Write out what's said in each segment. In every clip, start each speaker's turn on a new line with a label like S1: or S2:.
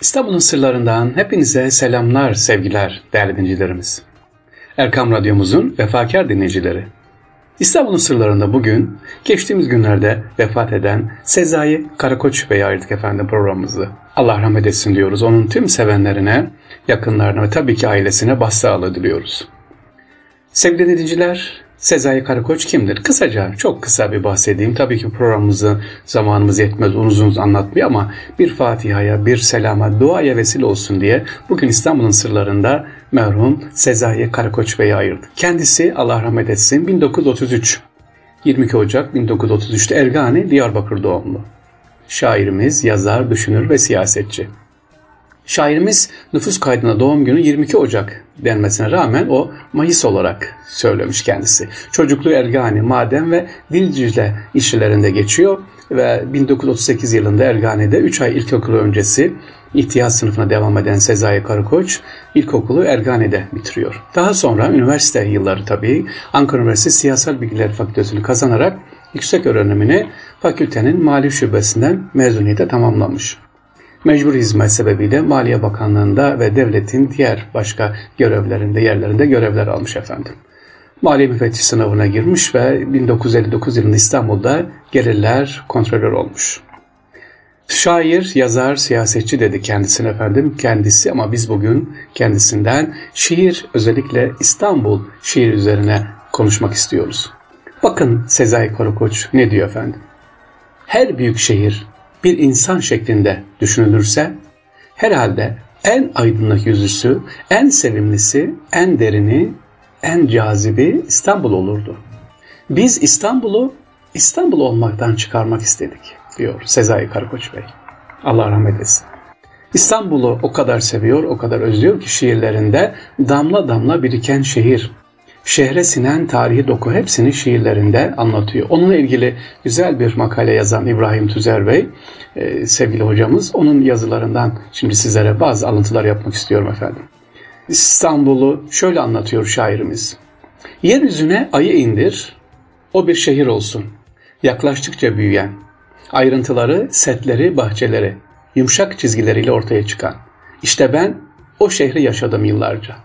S1: İstanbul'un sırlarından hepinize selamlar, sevgiler değerli dinleyicilerimiz. Erkam Radyomuzun vefakar dinleyicileri. İstanbul'un sırlarında bugün geçtiğimiz günlerde vefat eden Sezai Karakoç Bey'e ayırdık efendim programımızı. Allah rahmet etsin diyoruz. Onun tüm sevenlerine, yakınlarına ve tabii ki ailesine başsağlığı diliyoruz. Sevgili dinleyiciler, Sezai Karakoç kimdir? Kısaca, çok kısa bir bahsedeyim. Tabii ki programımızı zamanımız yetmez uzun uzun anlatmıyor ama bir Fatiha'ya, bir selama, duaya vesile olsun diye bugün İstanbul'un sırlarında merhum Sezai Karakoç Bey'i ayırdık. Kendisi Allah rahmet etsin 1933 22 Ocak 1933'te Ergani, Diyarbakır doğumlu. Şairimiz, yazar, düşünür ve siyasetçi. Şairimiz nüfus kaydına doğum günü 22 Ocak denmesine rağmen o Mayıs olarak söylemiş kendisi. Çocukluğu Ergani, maden ve Dilcice işçilerinde geçiyor ve 1938 yılında Ergani'de 3 ay ilkokulu öncesi ihtiyat sınıfına devam eden Sezai Karakoç ilkokulu Ergani'de bitiriyor. Daha sonra üniversite yılları tabii Ankara Üniversitesi Siyasal Bilgiler Fakültesini kazanarak yüksek öğrenimini fakültenin mali şubesinden mezuniyete tamamlamış mecbur hizmet sebebiyle Maliye Bakanlığı'nda ve devletin diğer başka görevlerinde, yerlerinde görevler almış efendim. Maliye müfettiş sınavına girmiş ve 1959 yılında İstanbul'da gelirler kontrolör olmuş. Şair, yazar, siyasetçi dedi kendisine efendim. Kendisi ama biz bugün kendisinden şiir özellikle İstanbul şiir üzerine konuşmak istiyoruz. Bakın Sezai Karakoç ne diyor efendim? Her büyük şehir bir insan şeklinde düşünülürse herhalde en aydınlık yüzüsü, en sevimlisi, en derini, en cazibi İstanbul olurdu. Biz İstanbul'u İstanbul olmaktan çıkarmak istedik diyor Sezai Karakoç Bey. Allah rahmet etsin. İstanbul'u o kadar seviyor, o kadar özlüyor ki şiirlerinde damla damla biriken şehir, şehre sinen tarihi doku hepsini şiirlerinde anlatıyor. Onunla ilgili güzel bir makale yazan İbrahim Tüzer Bey, e, sevgili hocamız, onun yazılarından şimdi sizlere bazı alıntılar yapmak istiyorum efendim. İstanbul'u şöyle anlatıyor şairimiz. Yeryüzüne ayı indir, o bir şehir olsun. Yaklaştıkça büyüyen, ayrıntıları, setleri, bahçeleri, yumuşak çizgileriyle ortaya çıkan. İşte ben o şehri yaşadım yıllarca.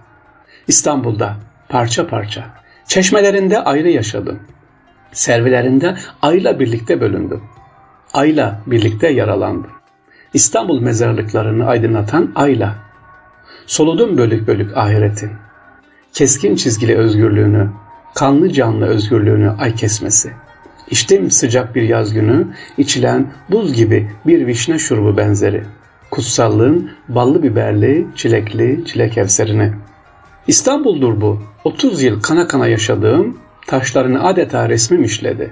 S1: İstanbul'da parça parça. Çeşmelerinde ayrı yaşadım. Servilerinde ayla birlikte bölündüm. Ayla birlikte yaralandım. İstanbul mezarlıklarını aydınlatan ayla. Soludum bölük bölük ahiretin. Keskin çizgili özgürlüğünü, kanlı canlı özgürlüğünü ay kesmesi. İçtim sıcak bir yaz günü, içilen buz gibi bir vişne şurubu benzeri. Kutsallığın ballı biberli, çilekli, çilek evserini.'' İstanbul'dur bu. 30 yıl kana kana yaşadığım, taşlarını adeta resmim işledi.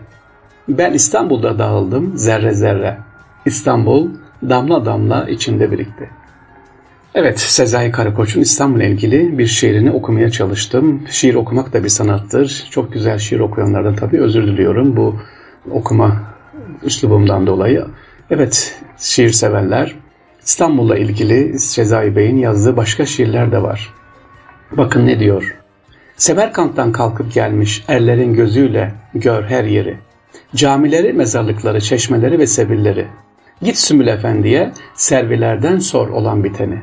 S1: Ben İstanbul'da dağıldım zerre zerre. İstanbul damla damla içinde birikti. Evet, Sezai Karakoç'un İstanbul'la ilgili bir şiirini okumaya çalıştım. Şiir okumak da bir sanattır. Çok güzel şiir okuyanlardan tabii özür diliyorum bu okuma üslubumdan dolayı. Evet, şiir severler. İstanbul'la ilgili Sezai Bey'in yazdığı başka şiirler de var. Bakın ne diyor. Semerkant'tan kalkıp gelmiş erlerin gözüyle gör her yeri. Camileri, mezarlıkları, çeşmeleri ve sebilleri. Git Sümül Efendi'ye servilerden sor olan biteni.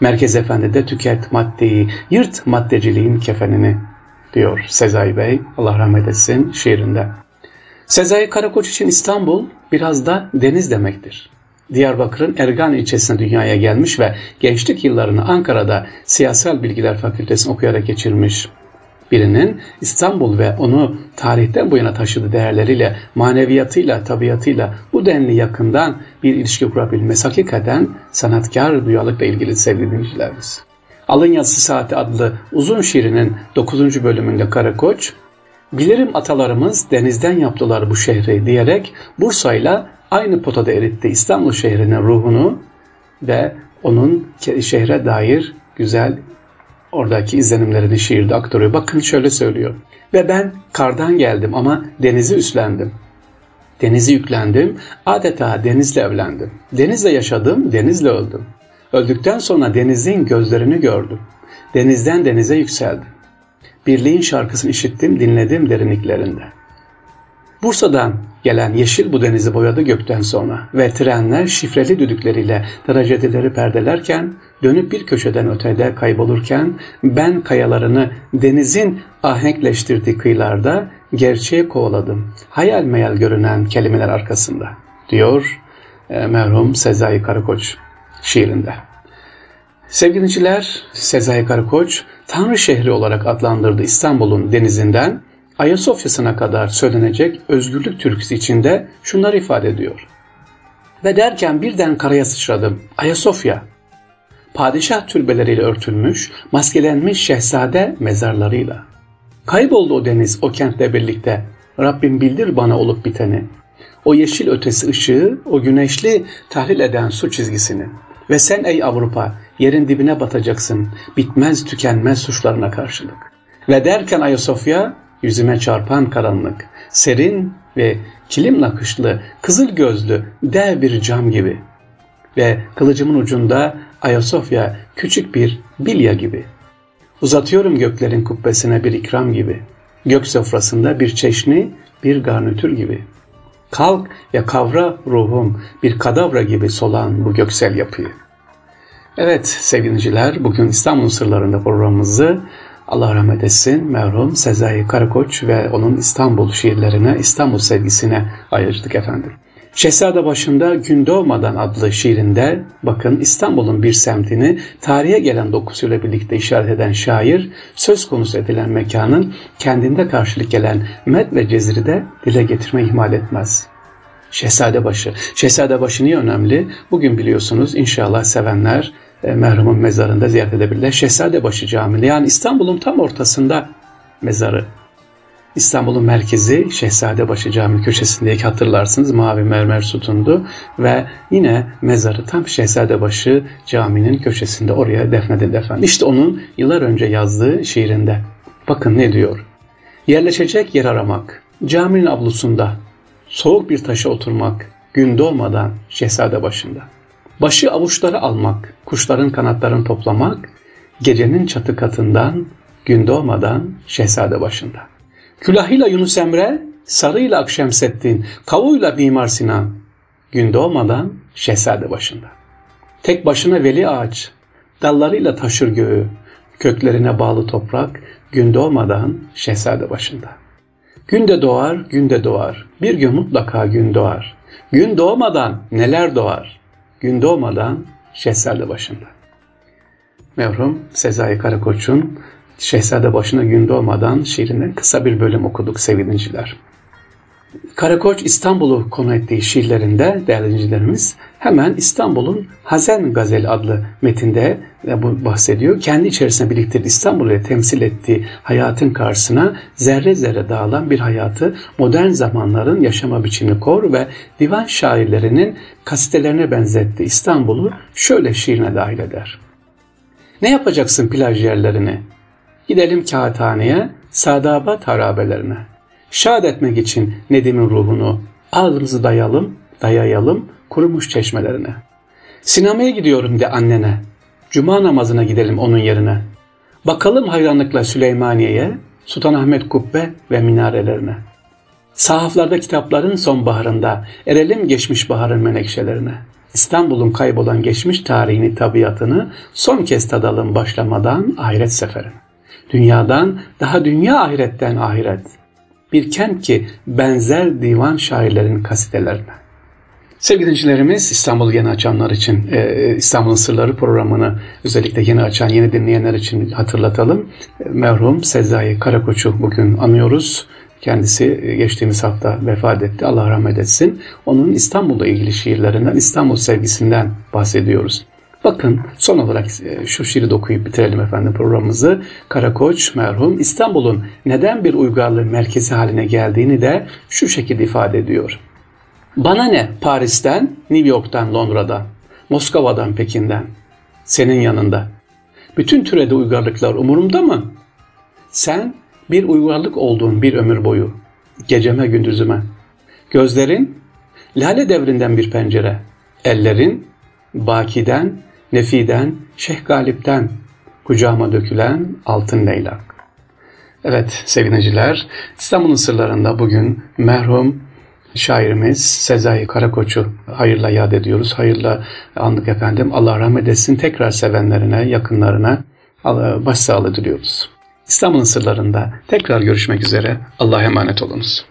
S1: Merkez Efendi'de tüket maddeyi, yırt maddeciliğin kefenini diyor Sezai Bey, Allah rahmet etsin şiirinde. Sezai Karakoç için İstanbul biraz da deniz demektir. Diyarbakır'ın Ergan ilçesine dünyaya gelmiş ve gençlik yıllarını Ankara'da Siyasal Bilgiler Fakültesini okuyarak geçirmiş birinin İstanbul ve onu tarihten bu yana taşıdığı değerleriyle, maneviyatıyla, tabiatıyla bu denli yakından bir ilişki kurabilmesi hakikaten sanatkar duyarlılıkla ilgili sevgili dinleyicilerimiz. Alın Yazısı Saati adlı uzun şiirinin 9. bölümünde Karakoç, Bilirim atalarımız denizden yaptılar bu şehri diyerek Bursa'yla aynı potada eritti İstanbul şehrinin ruhunu ve onun şehre dair güzel oradaki izlenimlerini şiirde aktarıyor. Bakın şöyle söylüyor. Ve ben kardan geldim ama denizi üstlendim. Denizi yüklendim, adeta denizle evlendim. Denizle yaşadım, denizle öldüm. Öldükten sonra denizin gözlerini gördüm. Denizden denize yükseldim. Birliğin şarkısını işittim, dinledim derinliklerinde. Bursa'dan gelen yeşil bu denizi boyadı gökten sonra ve trenler şifreli düdükleriyle trajedileri perdelerken dönüp bir köşeden ötede kaybolurken ben kayalarını denizin ahenkleştirdiği kıyılarda gerçeğe kovaladım. Hayal meyal görünen kelimeler arkasında diyor e, merhum Sezai Karakoç şiirinde. Sevgiliciler Sezai Karakoç Tanrı şehri olarak adlandırdı İstanbul'un denizinden Ayasofya'sına kadar söylenecek özgürlük türküsü içinde şunları ifade ediyor. Ve derken birden karaya sıçradım. Ayasofya. Padişah türbeleriyle örtülmüş, maskelenmiş şehzade mezarlarıyla. Kayboldu o deniz o kentle birlikte. Rabbim bildir bana olup biteni. O yeşil ötesi ışığı, o güneşli tahlil eden su çizgisini. Ve sen ey Avrupa yerin dibine batacaksın bitmez tükenmez suçlarına karşılık. Ve derken Ayasofya yüzüme çarpan karanlık, serin ve kilim nakışlı, kızıl gözlü dev bir cam gibi. Ve kılıcımın ucunda Ayasofya küçük bir bilya gibi. Uzatıyorum göklerin kubbesine bir ikram gibi. Gök sofrasında bir çeşni, bir garnitür gibi. Kalk ve kavra ruhum bir kadavra gibi solan bu göksel yapıyı. Evet sevgiliciler bugün İstanbul Sırlarında programımızı Allah rahmet etsin merhum Sezai Karakoç ve onun İstanbul şiirlerine, İstanbul sevgisine ayırdık efendim. Şehzade başında Gün Doğmadan adlı şiirinde bakın İstanbul'un bir semtini tarihe gelen dokusuyla birlikte işaret eden şair söz konusu edilen mekanın kendinde karşılık gelen med ve ceziri de dile getirme ihmal etmez. Şehzadebaşı. Şehzadebaşı niye önemli? Bugün biliyorsunuz inşallah sevenler e, merhumun mezarında ziyaret edebilirler. Şehzadebaşı Camii yani İstanbul'un tam ortasında mezarı. İstanbul'un merkezi Şehzadebaşı Camii köşesindeki hatırlarsınız mavi mermer sütundu ve yine mezarı tam Şehzadebaşı Camii'nin köşesinde oraya defnedildi efendim. İşte onun yıllar önce yazdığı şiirinde. Bakın ne diyor. Yerleşecek yer aramak, caminin avlusunda, soğuk bir taşa oturmak, gün doğmadan şehzade başında. Başı avuçları almak, kuşların kanatlarını toplamak, gecenin çatı katından, gün doğmadan şehzade başında. Külahıyla Yunus Emre, sarıyla Akşemseddin, kavuyla Mimar Sinan, gün doğmadan şehzade başında. Tek başına veli ağaç, dallarıyla taşır göğü, köklerine bağlı toprak, gün doğmadan şehzade başında. Günde doğar, günde doğar, bir gün mutlaka gün doğar. Gün doğmadan neler doğar? Gün doğmadan şehzade başında. Merhum Sezai Karakoç'un Şehzade Başına Gün Doğmadan şiirinden kısa bir bölüm okuduk sevgili Karakoç İstanbul'u konu ettiği şiirlerinde değerli hemen İstanbul'un Hazen Gazel adlı metinde bu bahsediyor. Kendi içerisinde biriktirdiği İstanbul'u temsil ettiği hayatın karşısına zerre zerre dağılan bir hayatı modern zamanların yaşama biçimini kor ve divan şairlerinin kasitelerine benzetti İstanbul'u şöyle şiirine dahil eder. Ne yapacaksın plaj yerlerini? Gidelim kağıthaneye, sadabat harabelerine. Şad etmek için Nedim'in ruhunu ağzımızı dayalım, dayayalım kurumuş çeşmelerine. Sinemaya gidiyorum de annene. Cuma namazına gidelim onun yerine. Bakalım hayranlıkla Süleymaniye'ye, Sultanahmet Kubbe ve minarelerine. Sahaflarda kitapların sonbaharında erelim geçmiş baharın menekşelerine. İstanbul'un kaybolan geçmiş tarihini, tabiatını son kez tadalım başlamadan ahiret seferine. Dünyadan daha dünya ahiretten ahiret. Bir kent ki benzer divan şairlerin kasitelerine. Sevgili dinleyicilerimiz İstanbul'u yeni açanlar için e, İstanbul'un Sırları programını özellikle yeni açan, yeni dinleyenler için hatırlatalım. E, merhum Sezai Karakoç'u bugün anıyoruz. Kendisi e, geçtiğimiz hafta vefat etti. Allah rahmet etsin. Onun İstanbul'la ilgili şiirlerinden, İstanbul sevgisinden bahsediyoruz. Bakın son olarak e, şu şiiri de okuyup bitirelim efendim programımızı. Karakoç merhum İstanbul'un neden bir uygarlığı merkezi haline geldiğini de şu şekilde ifade ediyor. Bana ne Paris'ten, New York'tan, Londra'dan, Moskova'dan, Pekin'den, senin yanında. Bütün türede uygarlıklar umurumda mı? Sen bir uygarlık olduğun bir ömür boyu, geceme gündüzüme. Gözlerin, lale devrinden bir pencere, ellerin, bakiden, Nefi'den, Şeyh Galip'ten kucağıma dökülen altın leylak. Evet sevgiliciler, İstanbul'un sırlarında bugün merhum şairimiz Sezai Karakoç'u hayırla yad ediyoruz. Hayırla andık efendim. Allah rahmet etsin. Tekrar sevenlerine, yakınlarına başsağlığı diliyoruz. İstanbul'un sırlarında tekrar görüşmek üzere. Allah'a emanet olunuz.